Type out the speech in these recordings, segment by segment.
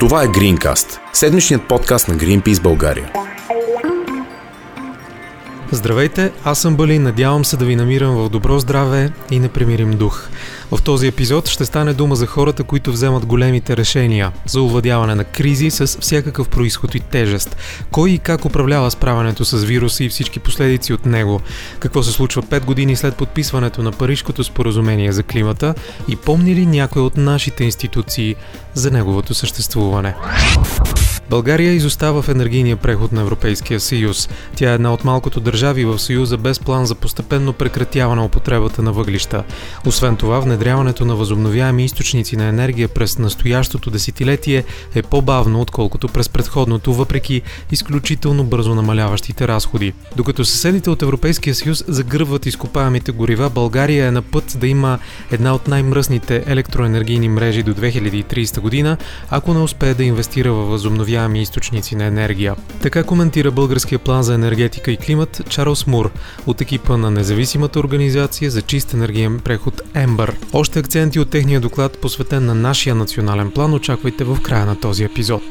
Това е Greencast, седмичният подкаст на Greenpeace България. Здравейте, аз съм Бали, надявам се да ви намирам в добро здраве и непремирим дух. В този епизод ще стане дума за хората, които вземат големите решения за овладяване на кризи с всякакъв происход и тежест. Кой и как управлява справянето с вируса и всички последици от него? Какво се случва 5 години след подписването на Парижкото споразумение за климата и помни ли някой от нашите институции за неговото съществуване? България изостава в енергийния преход на Европейския съюз. Тя е една от малкото държави в съюза без план за постепенно прекратяване употребата на въглища. Освен това, внедряването на възобновяеми източници на енергия през настоящото десетилетие е по-бавно, отколкото през предходното, въпреки изключително бързо намаляващите разходи. Докато съседите от Европейския съюз загърват изкопаемите горива, България е на път да има една от най-мръсните електроенергийни мрежи до 2030 година, ако не успее да инвестира в възобновяеми възобновяеми източници на енергия. Така коментира българския план за енергетика и климат Чарлз Мур от екипа на независимата организация за чист енергиен преход Ембър. Още акценти от техния доклад, посветен на нашия национален план, очаквайте в края на този епизод.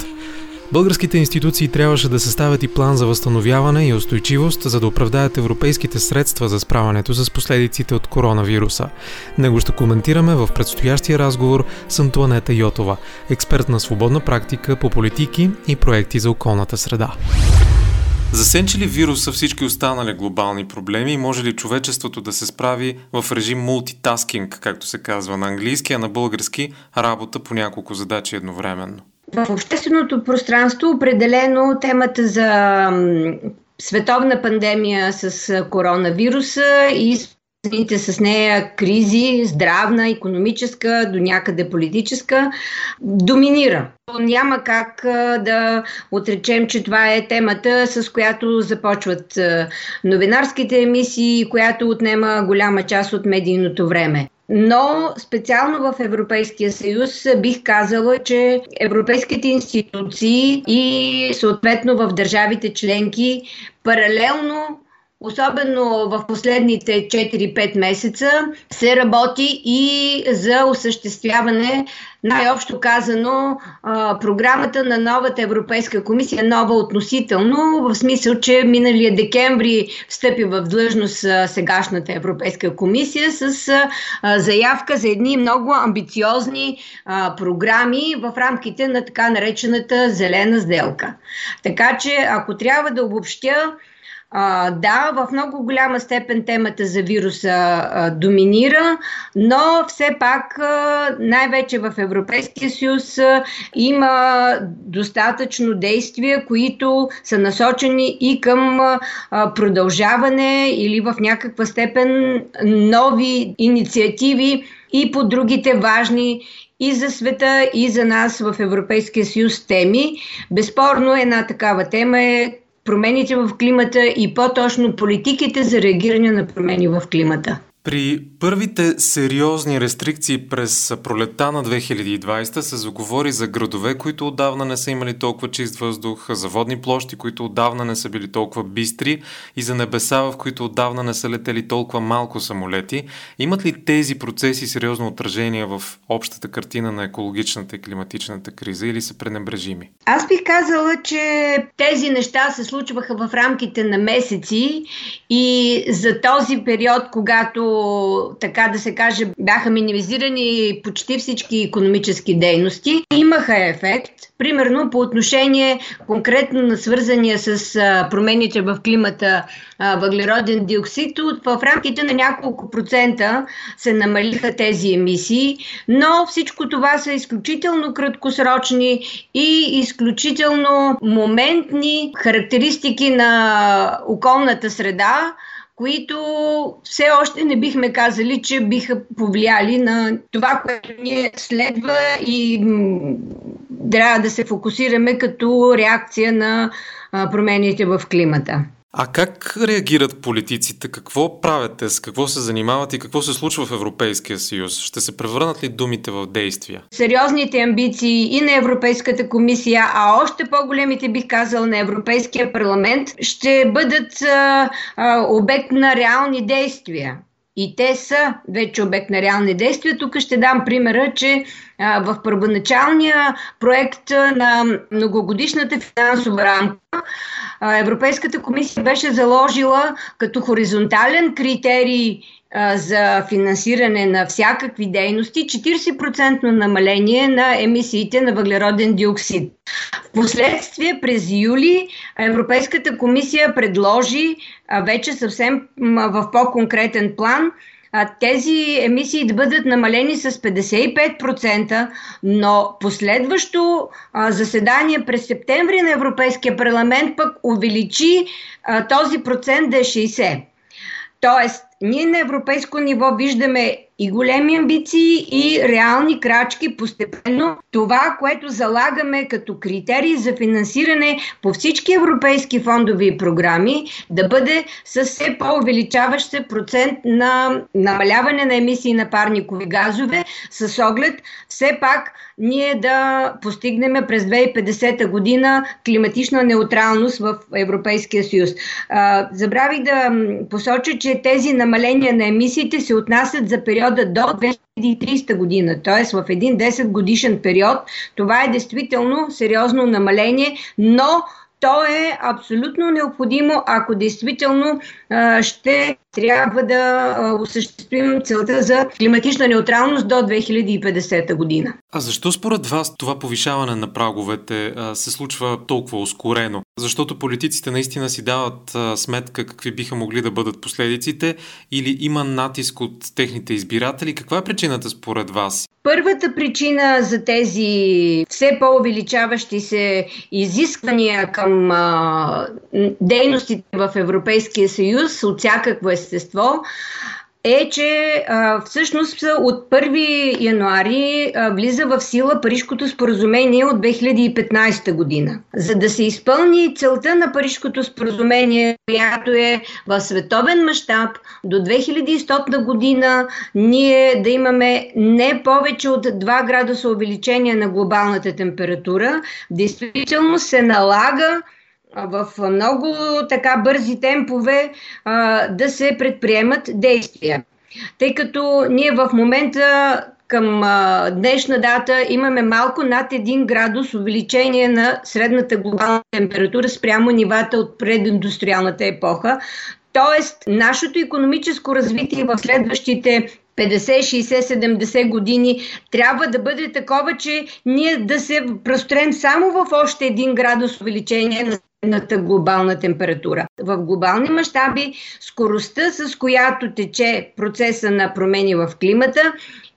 Българските институции трябваше да съставят и план за възстановяване и устойчивост, за да оправдаят европейските средства за справянето с последиците от коронавируса. Него ще коментираме в предстоящия разговор с Антуанета Йотова, експерт на свободна практика по политики и проекти за околната среда. Засенчи ли вируса всички останали глобални проблеми и може ли човечеството да се справи в режим мултитаскинг, както се казва на английски, а на български работа по няколко задачи едновременно? В общественото пространство определено темата за световна пандемия с коронавируса и свързаните с нея кризи, здравна, економическа, до някъде политическа, доминира. Няма как да отречем, че това е темата, с която започват новинарските емисии, която отнема голяма част от медийното време. Но специално в Европейския съюз бих казала, че европейските институции и съответно в държавите членки паралелно особено в последните 4-5 месеца, се работи и за осъществяване, най-общо казано, програмата на новата Европейска комисия, нова относително, в смисъл, че миналия декември встъпи в длъжност сегашната Европейска комисия с заявка за едни много амбициозни програми в рамките на така наречената зелена сделка. Така че, ако трябва да обобщя, а, да, в много голяма степен темата за вируса а, доминира, но все пак а, най-вече в Европейския съюз а, има достатъчно действия, които са насочени и към а, продължаване или в някаква степен нови инициативи и по другите важни и за света, и за нас в Европейския съюз теми. Безспорно една такава тема е промените в климата и по-точно политиките за реагиране на промени в климата. При първите сериозни рестрикции през пролета на 2020 се заговори за градове, които отдавна не са имали толкова чист въздух, за водни площи, които отдавна не са били толкова бистри и за небеса, в които отдавна не са летели толкова малко самолети. Имат ли тези процеси сериозно отражение в общата картина на екологичната и климатичната криза или са пренебрежими? Аз бих казала, че тези неща се случваха в рамките на месеци и за този период, когато така да се каже, бяха минимизирани почти всички економически дейности, имаха ефект. Примерно по отношение конкретно на свързания с промените в климата въглероден диоксид, в рамките на няколко процента се намалиха тези емисии, но всичко това са изключително краткосрочни и изключително моментни характеристики на околната среда, които все още не бихме казали, че биха повлияли на това, което ние следва и трябва да се фокусираме като реакция на промените в климата. А как реагират политиците? Какво правят? С какво се занимават и какво се случва в Европейския съюз? Ще се превърнат ли думите в действия? Сериозните амбиции и на Европейската комисия, а още по-големите бих казал на Европейския парламент, ще бъдат а, а, обект на реални действия. И те са вече обект на реални действия. Тук ще дам примера, че а, в първоначалния проект на многогодишната финансова рамка а, Европейската комисия беше заложила като хоризонтален критерий за финансиране на всякакви дейности 40% намаление на емисиите на въглероден диоксид. Впоследствие през юли Европейската комисия предложи вече съвсем в по-конкретен план тези емисии да бъдат намалени с 55%, но последващо заседание през септември на Европейския парламент пък увеличи този процент да е 60%. Тоест, ние на европейско ниво виждаме и големи амбиции, и реални крачки постепенно. Това, което залагаме като критерии за финансиране по всички европейски фондови и програми, да бъде с все по-увеличаващ се процент на намаляване на емисии на парникови газове, с оглед все пак ние да постигнем през 2050 година климатична неутралност в Европейския съюз. Забравих да посоча, че тези намаления на емисиите се отнасят за периода до 2030 година, т.е. в един 10 годишен период. Това е действително сериозно намаление, но то е абсолютно необходимо, ако действително а, ще трябва да осъществим целта за климатична неутралност до 2050 година. А защо според вас това повишаване на праговете се случва толкова ускорено? Защото политиците наистина си дават сметка какви биха могли да бъдат последиците или има натиск от техните избиратели? Каква е причината според вас? Първата причина за тези все по-увеличаващи се изисквания към а, дейностите в Европейския съюз от всякакво естество е, че а, всъщност от 1 януари а, влиза в сила Парижкото споразумение от 2015 година. За да се изпълни целта на Парижкото споразумение, която е в световен мащаб до 2100 година, ние да имаме не повече от 2 градуса увеличение на глобалната температура, действително се налага в много така бързи темпове а, да се предприемат действия. Тъй като ние в момента към а, днешна дата имаме малко над 1 градус увеличение на средната глобална температура спрямо нивата от прединдустриалната епоха. Тоест, нашето економическо развитие в следващите 50, 60, 70 години трябва да бъде такова, че ние да се прострем само в още един градус увеличение на средната глобална температура. В глобални мащаби скоростта, с която тече процеса на промени в климата,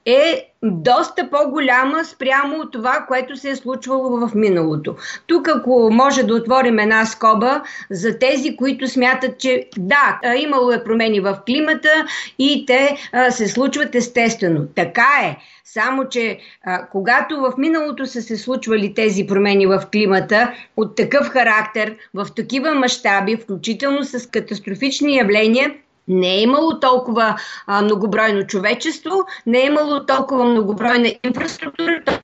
е доста по-голяма спрямо от това, което се е случвало в миналото. Тук, ако може да отворим една скоба за тези, които смятат, че да, имало е промени в климата и те а, се случват естествено. Така е. Само, че а, когато в миналото са се случвали тези промени в климата от такъв характер, в такива мащаби, включително с катастрофични явления, не е имало толкова а, многобройно човечество, не е имало толкова многобройна инфраструктура, т.е.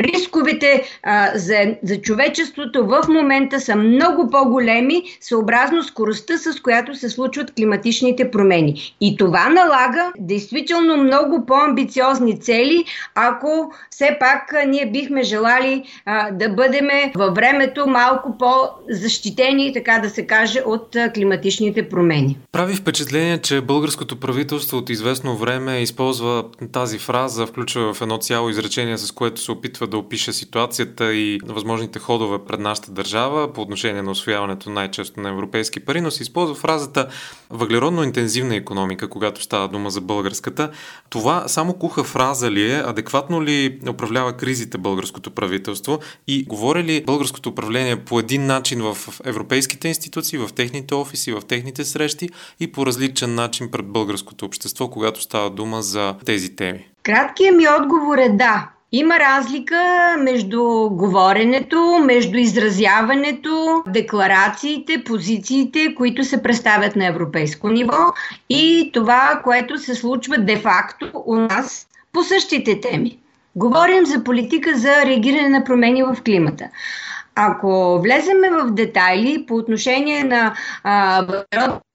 рисковете а, за, за човечеството в момента са много по-големи, съобразно скоростта, с която се случват климатичните промени. И това налага действително много по-амбициозни цели, ако все пак а, ние бихме желали а, да бъдем във времето малко по-защитени, така да се каже, от а, климатичните промени. Прави впечатление впечатление, че българското правителство от известно време използва тази фраза, включва в едно цяло изречение, с което се опитва да опише ситуацията и възможните ходове пред нашата държава по отношение на освояването най-често на европейски пари, но се използва фразата въглеродно-интензивна економика, когато става дума за българската. Това само куха фраза ли е? Адекватно ли управлява кризите българското правителство? И говори ли българското управление по един начин в европейските институции, в техните офиси, в техните срещи и по различни различен начин пред българското общество, когато става дума за тези теми? Краткият ми отговор е да. Има разлика между говоренето, между изразяването, декларациите, позициите, които се представят на европейско ниво и това, което се случва де-факто у нас по същите теми. Говорим за политика за реагиране на промени в климата. Ако влеземе в детайли по отношение на а,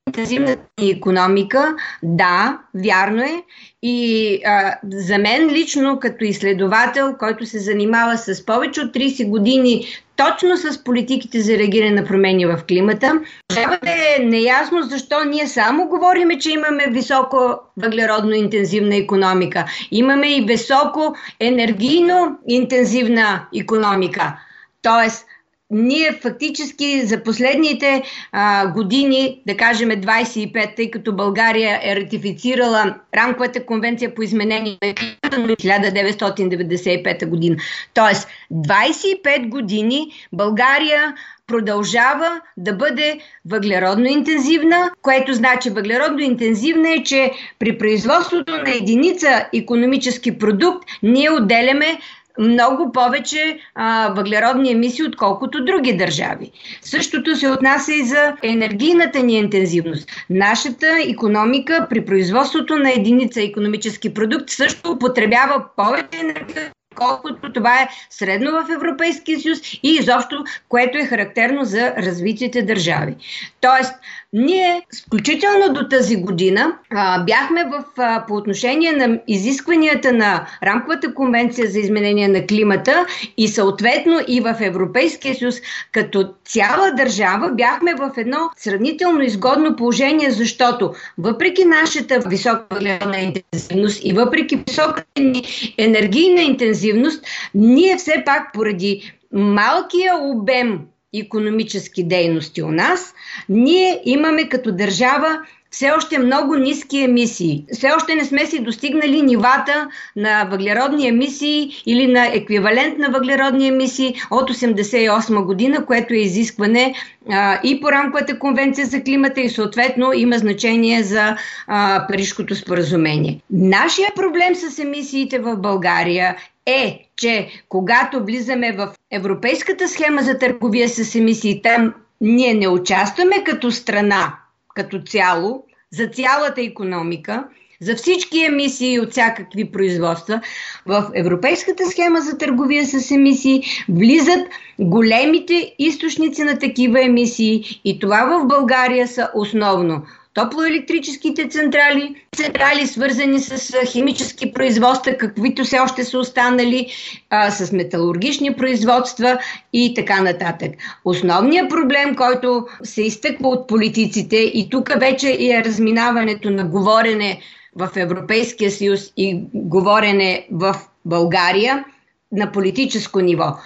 интензивната економика, да, вярно е. И а, за мен лично, като изследовател, който се занимава с повече от 30 години точно с политиките за реагиране на промени в климата, трябва да е неясно защо ние само говориме, че имаме високо въглеродно интензивна економика. Имаме и високо енергийно интензивна економика. Тоест, ние фактически за последните а, години, да кажем 25, тъй като България е ратифицирала рамковата конвенция по изменение на 1995 година. Тоест, 25 години България продължава да бъде въглеродно интензивна, което значи въглеродно интензивна е, че при производството на единица економически продукт ние отделяме много повече а, въглеродни емисии, отколкото други държави. Същото се отнася и за енергийната ни интензивност. Нашата економика при производството на единица економически продукт също употребява повече енергия, колкото това е средно в Европейския съюз и изобщо, което е характерно за развитите държави. Тоест, ние, включително до тази година, а, бяхме в, а, по отношение на изискванията на Рамковата конвенция за изменение на климата и съответно и в Европейския съюз, като цяла държава, бяхме в едно сравнително изгодно положение, защото въпреки нашата висока въглеродна интензивност и въпреки високата ни енергийна интензивност, ние все пак поради малкия обем економически дейности у нас, ние имаме като държава все още много ниски емисии. Все още не сме си достигнали нивата на въглеродни емисии или на еквивалент на въглеродни емисии от 1988 година, което е изискване а, и по рамковата конвенция за климата и съответно има значение за а, Парижкото споразумение. Нашия проблем с емисиите в България е, че когато влизаме в Европейската схема за търговия с емисии, там ние не участваме като страна, като цяло, за цялата економика, за всички емисии от всякакви производства. В Европейската схема за търговия с емисии влизат големите източници на такива емисии и това в България са основно топлоелектрическите централи, централи свързани с химически производства, каквито все още са останали, а, с металургични производства и така нататък. Основният проблем, който се изтъква от политиците и тук вече е разминаването на говорене в Европейския съюз и говорене в България на политическо ниво.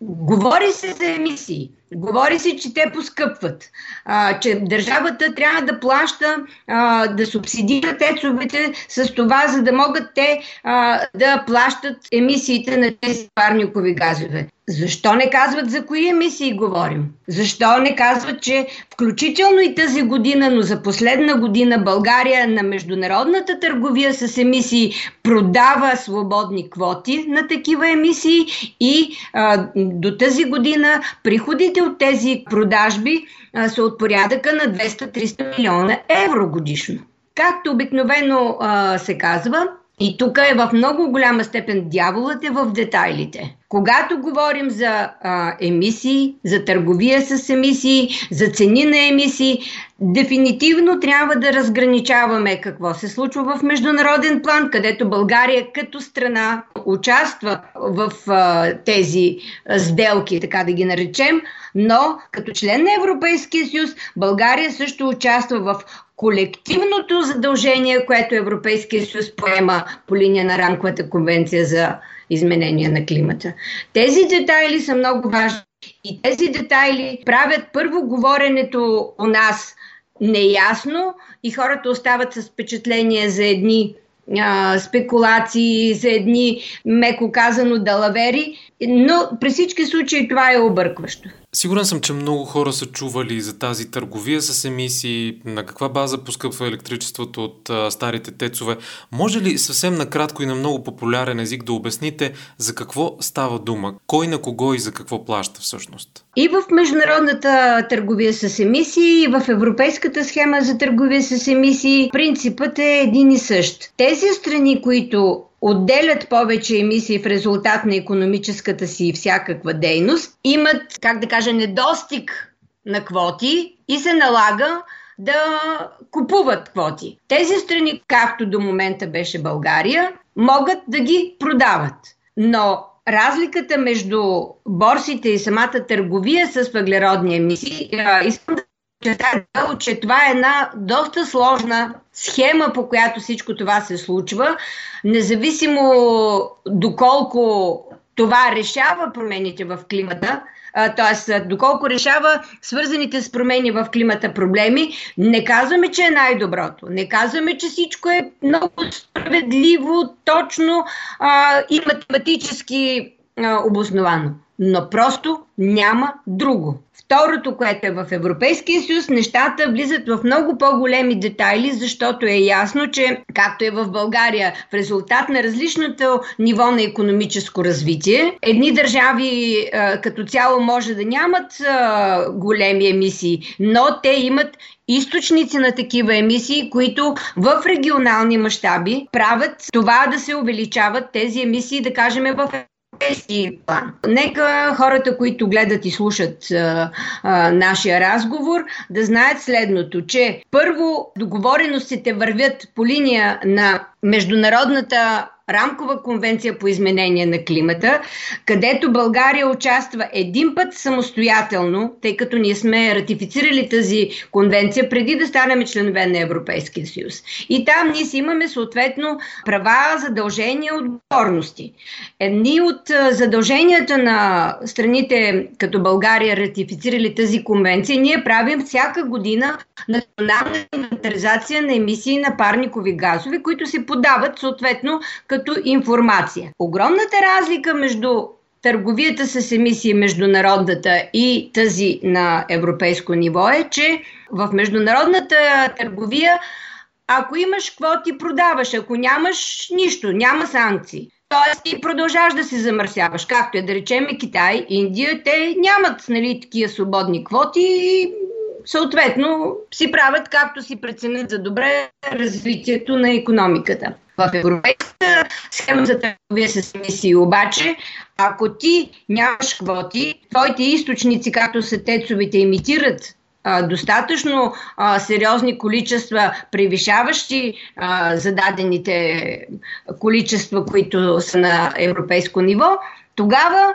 Говори се за емисии. Говори се, че те поскъпват, а, че държавата трябва да плаща, а, да субсидира тецовете с това, за да могат те а, да плащат емисиите на тези парникови газове. Защо не казват за кои емисии говорим? Защо не казват, че включително и тази година, но за последна година България на международната търговия с емисии продава свободни квоти на такива емисии и а, до тази година приходите от тези продажби а, са от порядъка на 200-300 милиона евро годишно. Както обикновено а, се казва, и тук е в много голяма степен дяволът е в детайлите. Когато говорим за а, емисии, за търговия с емисии, за цени на емисии, дефинитивно трябва да разграничаваме какво се случва в международен план, където България като страна участва в а, тези сделки, така да ги наречем, но като член на Европейския съюз България също участва в колективното задължение, което Европейския съюз поема по линия на рамковата конвенция за изменение на климата. Тези детайли са много важни и тези детайли правят първо говоренето у нас неясно и хората остават с впечатление за едни спекулации, за едни, меко казано, далавери, но при всички случаи това е объркващо. Сигурен съм, че много хора са чували за тази търговия с емисии, на каква база поскъпва електричеството от а, старите тецове. Може ли съвсем накратко и на много популярен език да обясните за какво става дума? Кой на кого и за какво плаща всъщност? И в международната търговия с емисии, и в европейската схема за търговия с емисии, принципът е един и същ. Тези страни, които отделят повече емисии в резултат на економическата си и всякаква дейност, имат, как да кажа, недостиг на квоти и се налага да купуват квоти. Тези страни, както до момента беше България, могат да ги продават. Но разликата между борсите и самата търговия с въглеродни емисии, искам да подчертая, че това е една доста сложна схема, по която всичко това се случва, независимо доколко това решава промените в климата, т.е. доколко решава свързаните с промени в климата проблеми, не казваме, че е най-доброто. Не казваме, че всичко е много справедливо, точно а, и математически а, обосновано. Но просто няма друго. Второто, което е в Европейския съюз, нещата влизат в много по-големи детайли, защото е ясно, че както е в България, в резултат на различното ниво на економическо развитие, едни държави като цяло може да нямат големи емисии, но те имат източници на такива емисии, които в регионални мащаби правят това да се увеличават тези емисии, да кажем, в европейски план. Нека хората, които гледат и слушат а, а, нашия разговор, да знаят следното, че първо договореностите вървят по линия на международната рамкова конвенция по изменение на климата, където България участва един път самостоятелно, тъй като ние сме ратифицирали тази конвенция преди да станем членове на Европейския съюз. И там ние си имаме съответно права, задължения, отговорности. Едни от задълженията на страните като България ратифицирали тази конвенция, ние правим всяка година национална инвентаризация на емисии на парникови газове, които се подават съответно като информация. Огромната разлика между търговията с емисии международната и тази на европейско ниво е, че в международната търговия ако имаш квоти, продаваш. Ако нямаш нищо, няма санкции. Тоест ти продължаваш да се замърсяваш. Както е да речем Китай, Индия, те нямат нали, такива свободни квоти и съответно си правят както си преценят за добре развитието на економиката. В европейската схема за търговия с емисии. Обаче, ако ти нямаш квоти, твоите източници, както са тецовите, имитират а, достатъчно а, сериозни количества, превишаващи а, зададените количества, които са на европейско ниво, тогава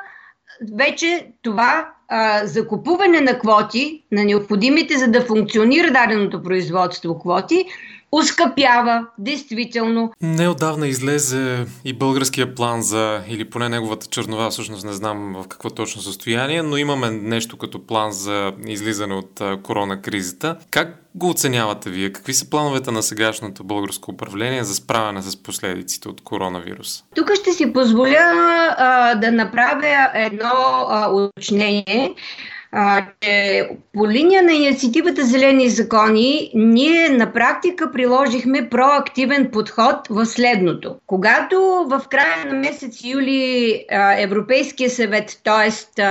вече това а, закупуване на квоти, на необходимите за да функционира даденото производство квоти, ускъпява, действително. Неодавна излезе и българския план за, или поне неговата чернова, всъщност не знам в какво точно състояние, но имаме нещо като план за излизане от корона кризата. Как го оценявате вие? Какви са плановете на сегашното българско управление за справяне с последиците от коронавирус? Тук ще си позволя а, да направя едно а, уточнение че по линия на инициативата Зелени закони ние на практика приложихме проактивен подход в следното. Когато в края на месец юли а, Европейския съвет, т.е.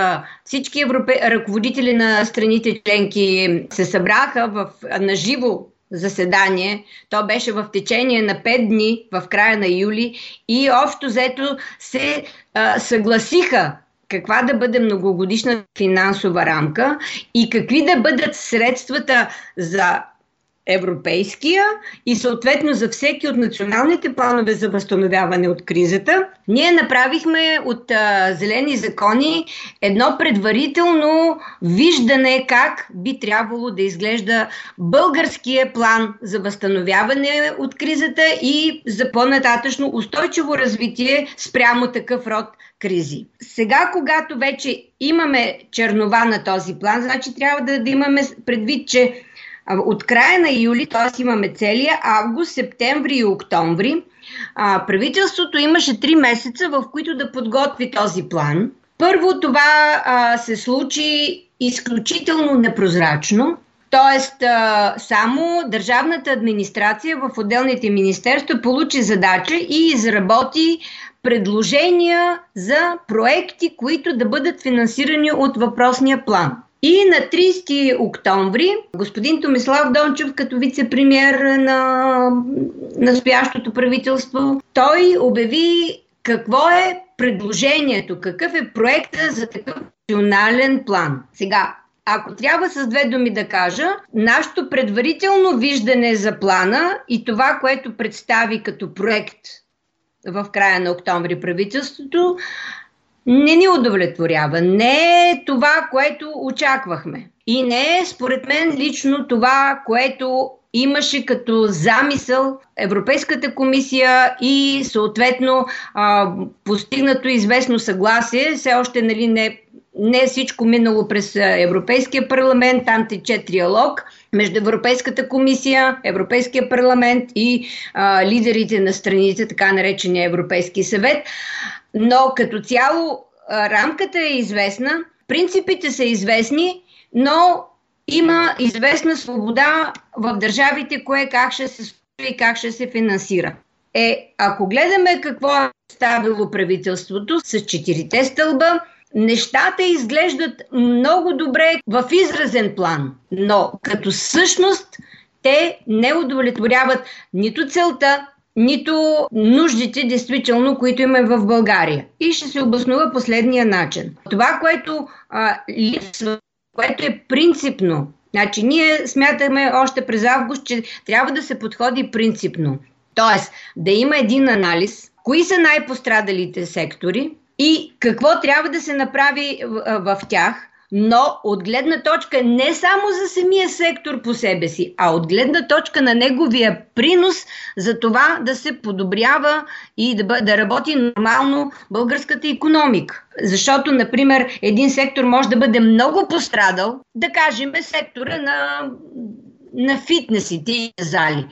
всички европе... ръководители на страните членки се събраха в, на живо заседание. То беше в течение на 5 дни в края на юли и общо взето се а, съгласиха каква да бъде многогодишна финансова рамка и какви да бъдат средствата за европейския и съответно за всеки от националните планове за възстановяване от кризата, ние направихме от а, Зелени закони едно предварително виждане как би трябвало да изглежда българския план за възстановяване от кризата и за по-нататъчно устойчиво развитие спрямо такъв род кризи. Сега, когато вече имаме чернова на този план, значи трябва да, да имаме предвид, че от края на юли, т.е. имаме целия август, септември и октомври, а, правителството имаше три месеца, в които да подготви този план. Първо това а, се случи изключително непрозрачно, т.е. само държавната администрация в отделните министерства получи задача и изработи предложения за проекти, които да бъдат финансирани от въпросния план. И на 30 октомври господин Томислав Дончев, като вице-премьер на настоящото правителство, той обяви какво е предложението, какъв е проекта за такъв национален план. Сега, Ако трябва с две думи да кажа, нашето предварително виждане за плана и това, което представи като проект в края на октомври правителството, не ни удовлетворява. Не е това, което очаквахме. И не е, според мен, лично това, което имаше като замисъл Европейската комисия и съответно а, постигнато известно съгласие. Все още нали, не, не е всичко минало през Европейския парламент, там тече триалог между Европейската комисия, Европейския парламент и а, лидерите на страните, така наречения Европейски съвет. Но като цяло а, рамката е известна, принципите са известни, но има известна свобода в държавите, кое как ще се случи и как ще се финансира. Е, ако гледаме какво е ставило правителството с четирите стълба, нещата изглеждат много добре в изразен план, но като същност те не удовлетворяват нито целта, нито нуждите, действително, които имаме в България. И ще се обоснува последния начин. Това, което а, липсва което е принципно. Значи ние смятаме още през август, че трябва да се подходи принципно. Тоест да има един анализ, кои са най-пострадалите сектори и какво трябва да се направи в, в тях, но от гледна точка не само за самия сектор по себе си, а от гледна точка на неговия принос за това да се подобрява и да, да работи нормално българската економика. Защото, например, един сектор може да бъде много пострадал, да кажем сектора на, на фитнесите и зали.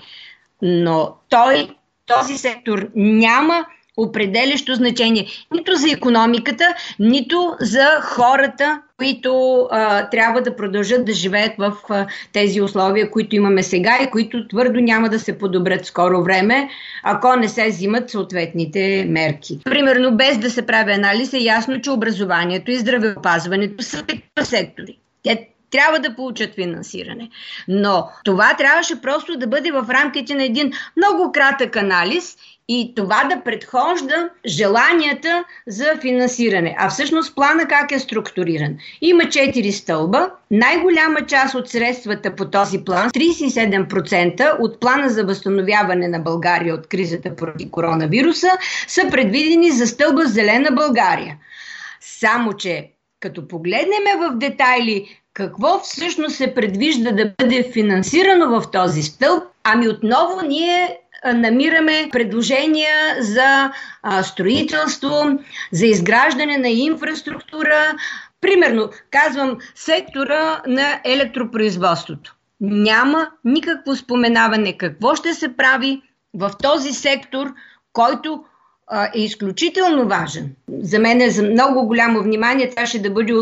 Но той, този сектор няма определящо значение нито за економиката, нито за хората, които а, трябва да продължат да живеят в а, тези условия, които имаме сега и които твърдо няма да се подобрят скоро време, ако не се взимат съответните мерки. Примерно, без да се прави анализ, е ясно, че образованието и здравеопазването са сектори. Те трябва да получат финансиране. Но това трябваше просто да бъде в рамките на един много кратък анализ и това да предхожда желанията за финансиране. А всъщност плана как е структуриран? Има четири стълба. Най-голяма част от средствата по този план, 37% от плана за възстановяване на България от кризата поради коронавируса, са предвидени за стълба Зелена България. Само, че като погледнем в детайли какво всъщност се предвижда да бъде финансирано в този стълб, ами отново ние намираме предложения за строителство, за изграждане на инфраструктура. Примерно, казвам, сектора на електропроизводството. Няма никакво споменаване какво ще се прави в този сектор, който е изключително важен. За мен е за много голямо внимание трябваше да бъде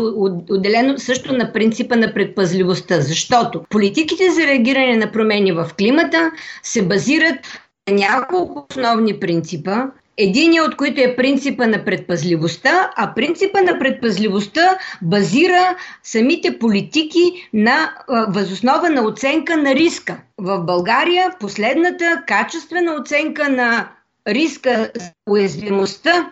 отделено също на принципа на предпазливостта, защото политиките за реагиране на промени в климата се базират няколко основни принципа, Единият от които е принципа на предпазливостта, а принципа на предпазливостта базира самите политики на възоснова на оценка на риска. В България последната качествена оценка на риска за уязвимостта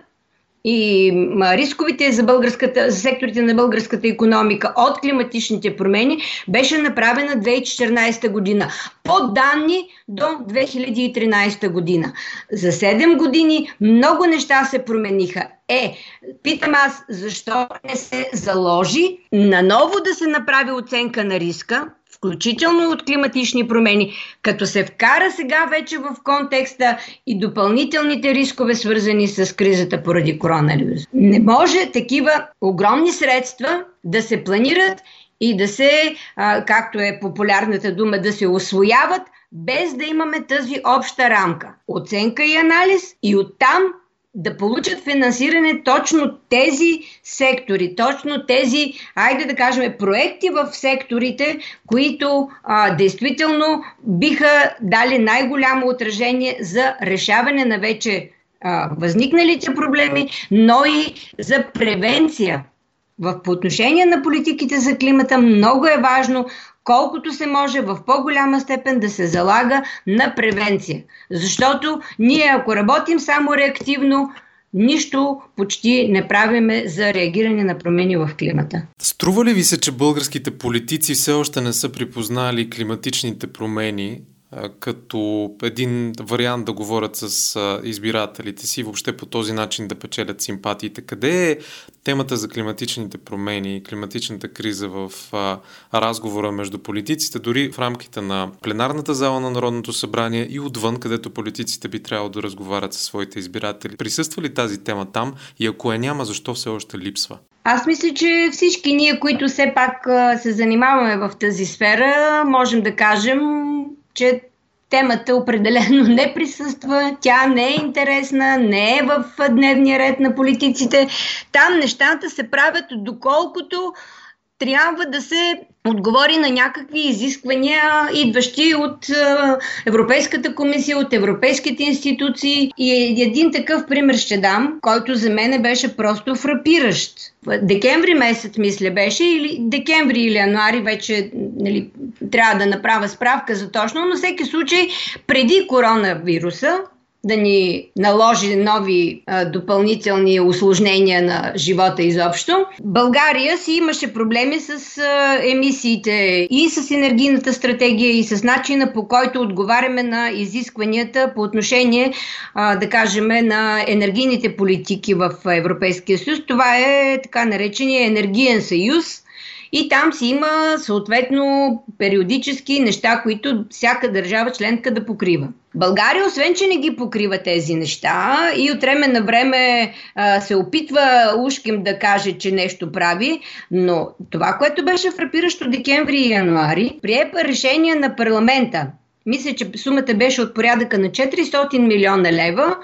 и рисковите за, българската, за секторите на българската економика от климатичните промени беше направена 2014 година. По данни до 2013 година. За 7 години много неща се промениха. Е, питам аз, защо не се заложи наново да се направи оценка на риска, включително от климатични промени, като се вкара сега вече в контекста и допълнителните рискове, свързани с кризата поради коронавирус. Не може такива огромни средства да се планират и да се, както е популярната дума, да се освояват, без да имаме тази обща рамка. Оценка и анализ и оттам да получат финансиране точно тези сектори, точно тези, айде да кажем, проекти в секторите, които а, действително биха дали най-голямо отражение за решаване на вече а, възникналите проблеми, но и за превенция. В, по отношение на политиките за климата много е важно колкото се може в по-голяма степен да се залага на превенция. Защото ние ако работим само реактивно, нищо почти не правиме за реагиране на промени в климата. Струва ли ви се, че българските политици все още не са припознали климатичните промени като един вариант да говорят с избирателите си, въобще по този начин да печелят симпатиите. Къде е темата за климатичните промени и климатичната криза в разговора между политиците, дори в рамките на пленарната зала на Народното събрание и отвън, където политиците би трябвало да разговарят със своите избиратели? Присъства ли тази тема там и ако е няма, защо все още липсва? Аз мисля, че всички ние, които все пак се занимаваме в тази сфера, можем да кажем, че темата определено не присъства, тя не е интересна, не е в дневния ред на политиците. Там нещата се правят доколкото трябва да се отговори на някакви изисквания, идващи от е, Европейската комисия, от европейските институции. И един такъв пример ще дам, който за мен беше просто фрапиращ. Декември месец, мисля, беше, или декември или януари, вече нали, трябва да направя справка за точно, но всеки случай, преди коронавируса, да ни наложи нови а, допълнителни осложнения на живота изобщо. България си имаше проблеми с а, емисиите и с енергийната стратегия и с начина по който отговаряме на изискванията по отношение, а, да кажем, на енергийните политики в Европейския съюз. Това е така наречения енергиен съюз – и там си има съответно периодически неща, които всяка държава членка да покрива. България, освен че не ги покрива тези неща и от време на време а, се опитва ушким да каже, че нещо прави, но това, което беше фрапиращо декември и януари, приепа решение на парламента. Мисля, че сумата беше от порядъка на 400 милиона лева,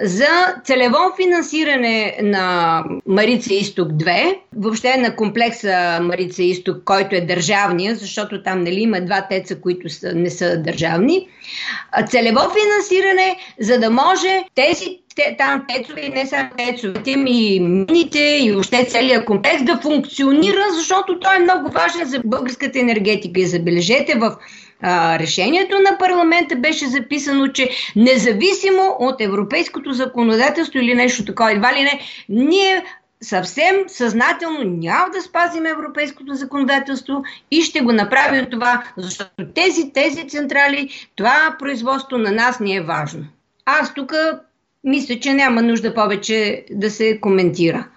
за целево финансиране на Марица Исток 2, въобще на комплекса Марица Исток, който е държавния, защото там нали, има два теца, които са, не са държавни. Целево финансиране, за да може тези те, там тецове и не само тецовете, и мините и въобще целият комплекс да функционира, защото той е много важен за българската енергетика. И забележете, в решението на парламента беше записано, че независимо от европейското законодателство или нещо такова, едва ли не, ние съвсем съзнателно няма да спазим европейското законодателство и ще го направим това, защото тези, тези централи, това производство на нас не е важно. Аз тук мисля, че няма нужда повече да се коментира.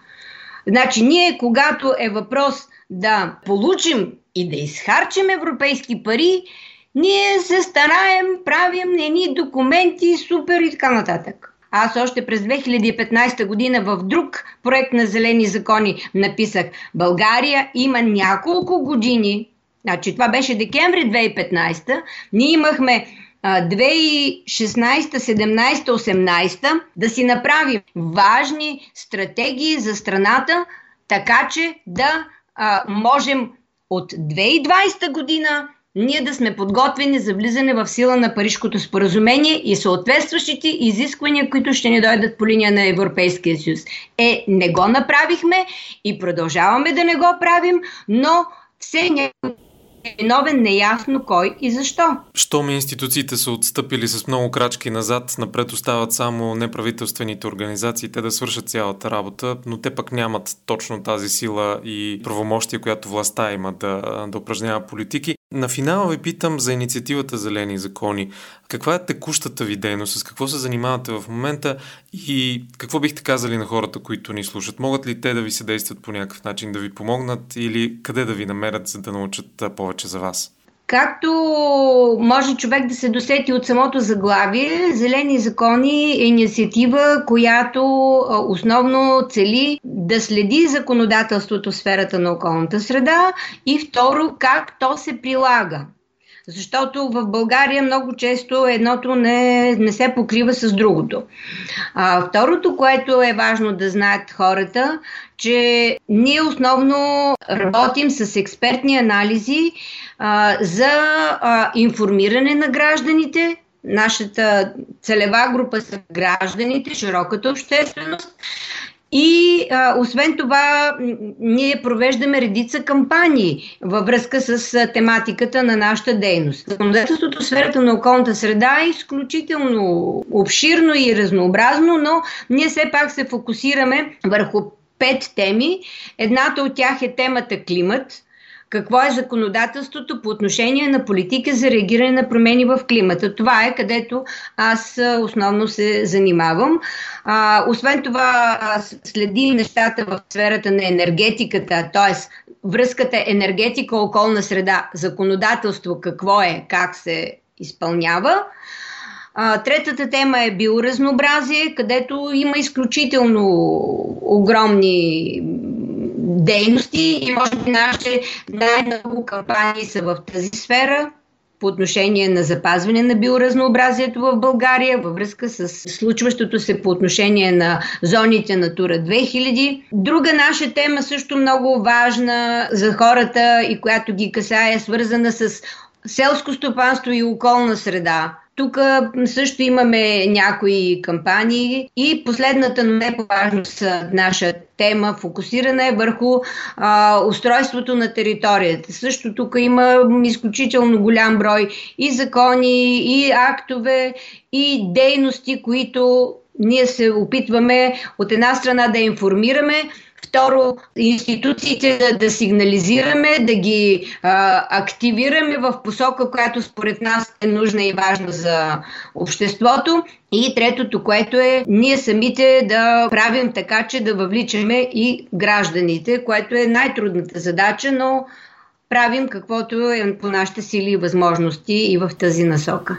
Значи ние, когато е въпрос да получим и да изхарчим европейски пари, ние се стараем, правим едни документи, супер и така нататък. Аз още през 2015 година в друг проект на Зелени закони написах. България има няколко години, значи това беше декември 2015, ние имахме 2016, 17, 18 да си направим важни стратегии за страната, така че да а, можем от 2020 година ние да сме подготвени за влизане в сила на Парижкото споразумение и съответстващите изисквания, които ще ни дойдат по линия на Европейския съюз. Е, не го направихме и продължаваме да не го правим, но все някакво виновен неясно кой и защо. Щом институциите са отстъпили с много крачки назад, напред остават само неправителствените организации, те да свършат цялата работа, но те пък нямат точно тази сила и правомощия, която властта има да, да упражнява политики. На финала ви питам за инициативата Зелени закони. Каква е текущата ви дейност? С какво се занимавате в момента и какво бихте казали на хората, които ни слушат? Могат ли те да ви се действат по някакъв начин, да ви помогнат или къде да ви намерят, за да научат повече за вас? Както може човек да се досети от самото заглавие, Зелени закони е инициатива, която основно цели да следи законодателството в сферата на околната среда и второ как то се прилага. Защото в България много често едното не, не се покрива с другото. А, второто, което е важно да знаят хората, че ние основно работим с експертни анализи а, за а, информиране на гражданите. Нашата целева група са гражданите, широката общественост И а, освен това, ние провеждаме редица кампании във връзка с а, тематиката на нашата дейност. Законодателството в сферата на околната среда е изключително обширно и разнообразно, но ние все пак се фокусираме върху пет теми. Едната от тях е темата климат – какво е законодателството по отношение на политика за реагиране на промени в климата. Това е където аз основно се занимавам. А, освен това, следим нещата в сферата на енергетиката, т.е. връзката енергетика-околна среда, законодателство, какво е, как се изпълнява. А, третата тема е биоразнообразие, където има изключително огромни дейности и може би нашите най-много кампании са в тази сфера по отношение на запазване на биоразнообразието в България, във връзка с случващото се по отношение на зоните Натура 2000. Друга наша тема, също много важна за хората и която ги касае, е свързана с селско стопанство и околна среда. Тук също имаме някои кампании и последната, но не по важност наша тема, фокусирана е върху а, устройството на територията. Също тук има изключително голям брой и закони, и актове, и дейности, които ние се опитваме от една страна да информираме, Второ, институциите да, да сигнализираме, да ги а, активираме в посока, която според нас е нужна и важна за обществото. И третото, което е ние самите да правим така, че да въвличаме и гражданите, което е най-трудната задача, но правим каквото е по нашите сили и възможности и в тази насока.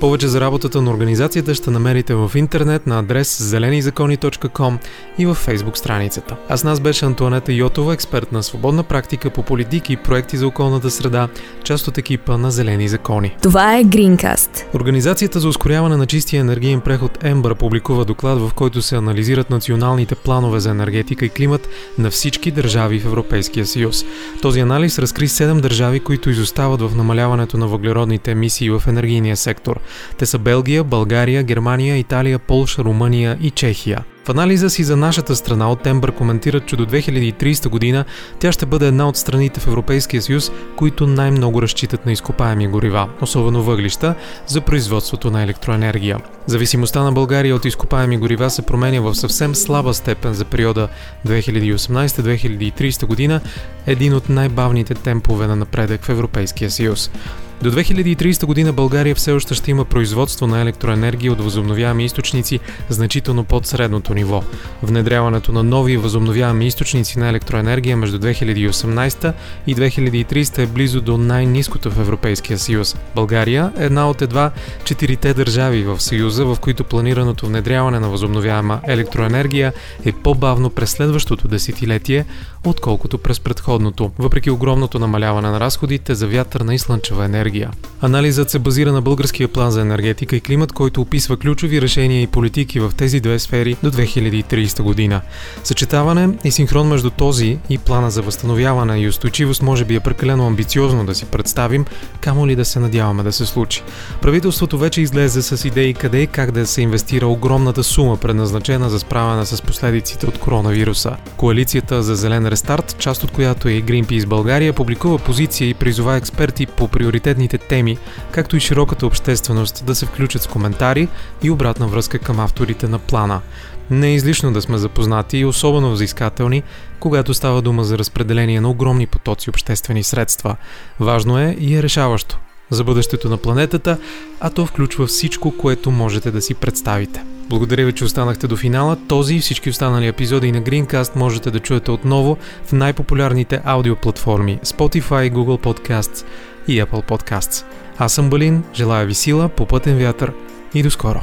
Повече за работата на организацията ще намерите в интернет на адрес zelenizakoni.com и в фейсбук страницата. А с нас беше Антуанета Йотова, експерт на свободна практика по политики и проекти за околната среда, част от екипа на Зелени закони. Това е Greencast. Организацията за ускоряване на чистия енергиен преход Ембър публикува доклад, в който се анализират националните планове за енергетика и климат на всички държави в Европейския съюз. Този анализ разкри 7 държави, които изостават в намаляването на въглеродните емисии в енергийния сектор. Те са Белгия, България, Германия, Италия, Полша, Румъния и Чехия. В анализа си за нашата страна от Тембър коментират, че до 2030 година тя ще бъде една от страните в Европейския съюз, които най-много разчитат на изкопаеми горива, особено въглища, за производството на електроенергия. Зависимостта на България от изкопаеми горива се променя в съвсем слаба степен за периода 2018-2030 година, един от най-бавните темпове на напредък в Европейския съюз. До 2030 година България все още ще има производство на електроенергия от възобновяеми източници значително под средното ниво. Внедряването на нови възобновяеми източници на електроенергия между 2018 и 2030 е близо до най-низкото в Европейския съюз. България е една от едва четирите държави в съюза, в които планираното внедряване на възобновяема електроенергия е по-бавно през следващото десетилетие, отколкото през предходното, въпреки огромното намаляване на разходите за вятърна и слънчева енергия. Анализът се базира на българския план за енергетика и климат, който описва ключови решения и политики в тези две сфери до 2030 година. Съчетаване и синхрон между този и плана за възстановяване и устойчивост може би е прекалено амбициозно да си представим, камо ли да се надяваме да се случи. Правителството вече излезе с идеи къде и как да се инвестира огромната сума, предназначена за справяне с последиците от коронавируса. Коалицията за зелен рестарт, част от която е и Greenpeace България, публикува позиция и призова експерти по приоритетните теми, както и широката общественост да се включат с коментари и обратна връзка към авторите на плана. Не е излишно да сме запознати и особено взискателни, когато става дума за разпределение на огромни потоци обществени средства. Важно е и е решаващо за бъдещето на планетата, а то включва всичко, което можете да си представите. Благодаря ви, че останахте до финала. Този и всички останали епизоди на Greencast можете да чуете отново в най-популярните аудиоплатформи Spotify, Google Podcasts и Apple Podcasts. Аз съм Балин, желая ви сила, попътен вятър и до скоро!